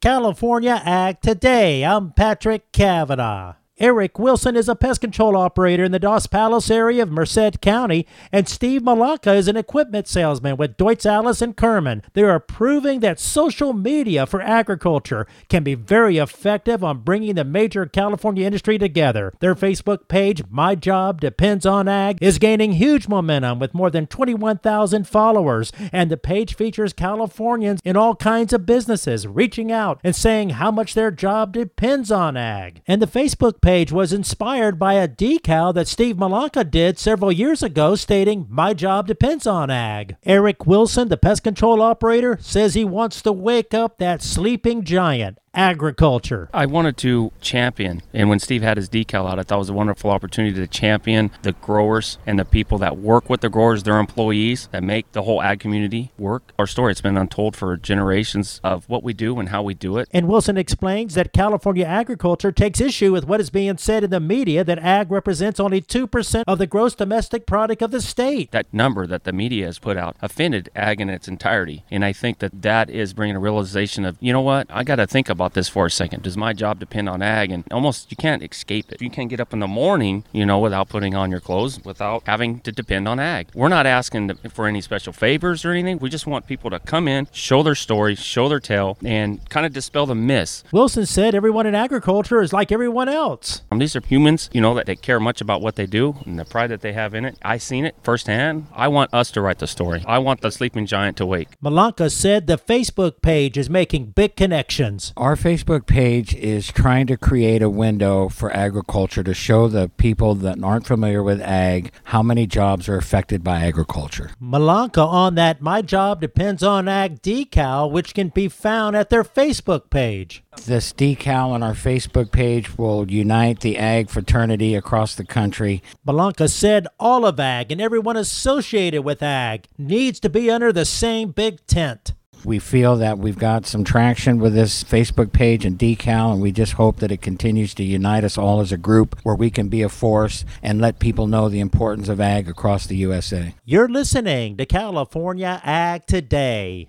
California Ag Today. I'm Patrick Cavanaugh. Eric Wilson is a pest control operator in the Dos Palos area of Merced County, and Steve Malaka is an equipment salesman with Deutz Allis and Kerman. They are proving that social media for agriculture can be very effective on bringing the major California industry together. Their Facebook page, My Job Depends on Ag, is gaining huge momentum with more than 21,000 followers, and the page features Californians in all kinds of businesses reaching out and saying how much their job depends on ag. And the Facebook page was inspired by a decal that Steve Malaka did several years ago stating, My job depends on ag. Eric Wilson, the pest control operator, says he wants to wake up that sleeping giant agriculture. I wanted to champion, and when Steve had his decal out, I thought it was a wonderful opportunity to champion the growers and the people that work with the growers, their employees that make the whole ag community work. Our story, it's been untold for generations of what we do and how we do it. And Wilson explains that California agriculture takes issue with what is being said in the media that ag represents only 2% of the gross domestic product of the state. That number that the media has put out offended ag in its entirety. And I think that that is bringing a realization of, you know what, I got to think about this for a second. Does my job depend on ag? And almost you can't escape it. You can't get up in the morning, you know, without putting on your clothes, without having to depend on ag. We're not asking for any special favors or anything. We just want people to come in, show their story, show their tale, and kind of dispel the myths. Wilson said everyone in agriculture is like everyone else. Um, these are humans, you know, that they care much about what they do and the pride that they have in it. I seen it firsthand. I want us to write the story. I want the sleeping giant to wake. Malaka said the Facebook page is making big connections. Our Facebook page is trying to create a window for agriculture to show the people that aren't familiar with ag how many jobs are affected by agriculture. Malaka on that My Job Depends on Ag decal, which can be found at their Facebook page. This decal on our Facebook page will unite the ag fraternity across the country. Malaka said all of ag and everyone associated with ag needs to be under the same big tent. We feel that we've got some traction with this Facebook page and decal, and we just hope that it continues to unite us all as a group where we can be a force and let people know the importance of ag across the USA. You're listening to California Ag Today.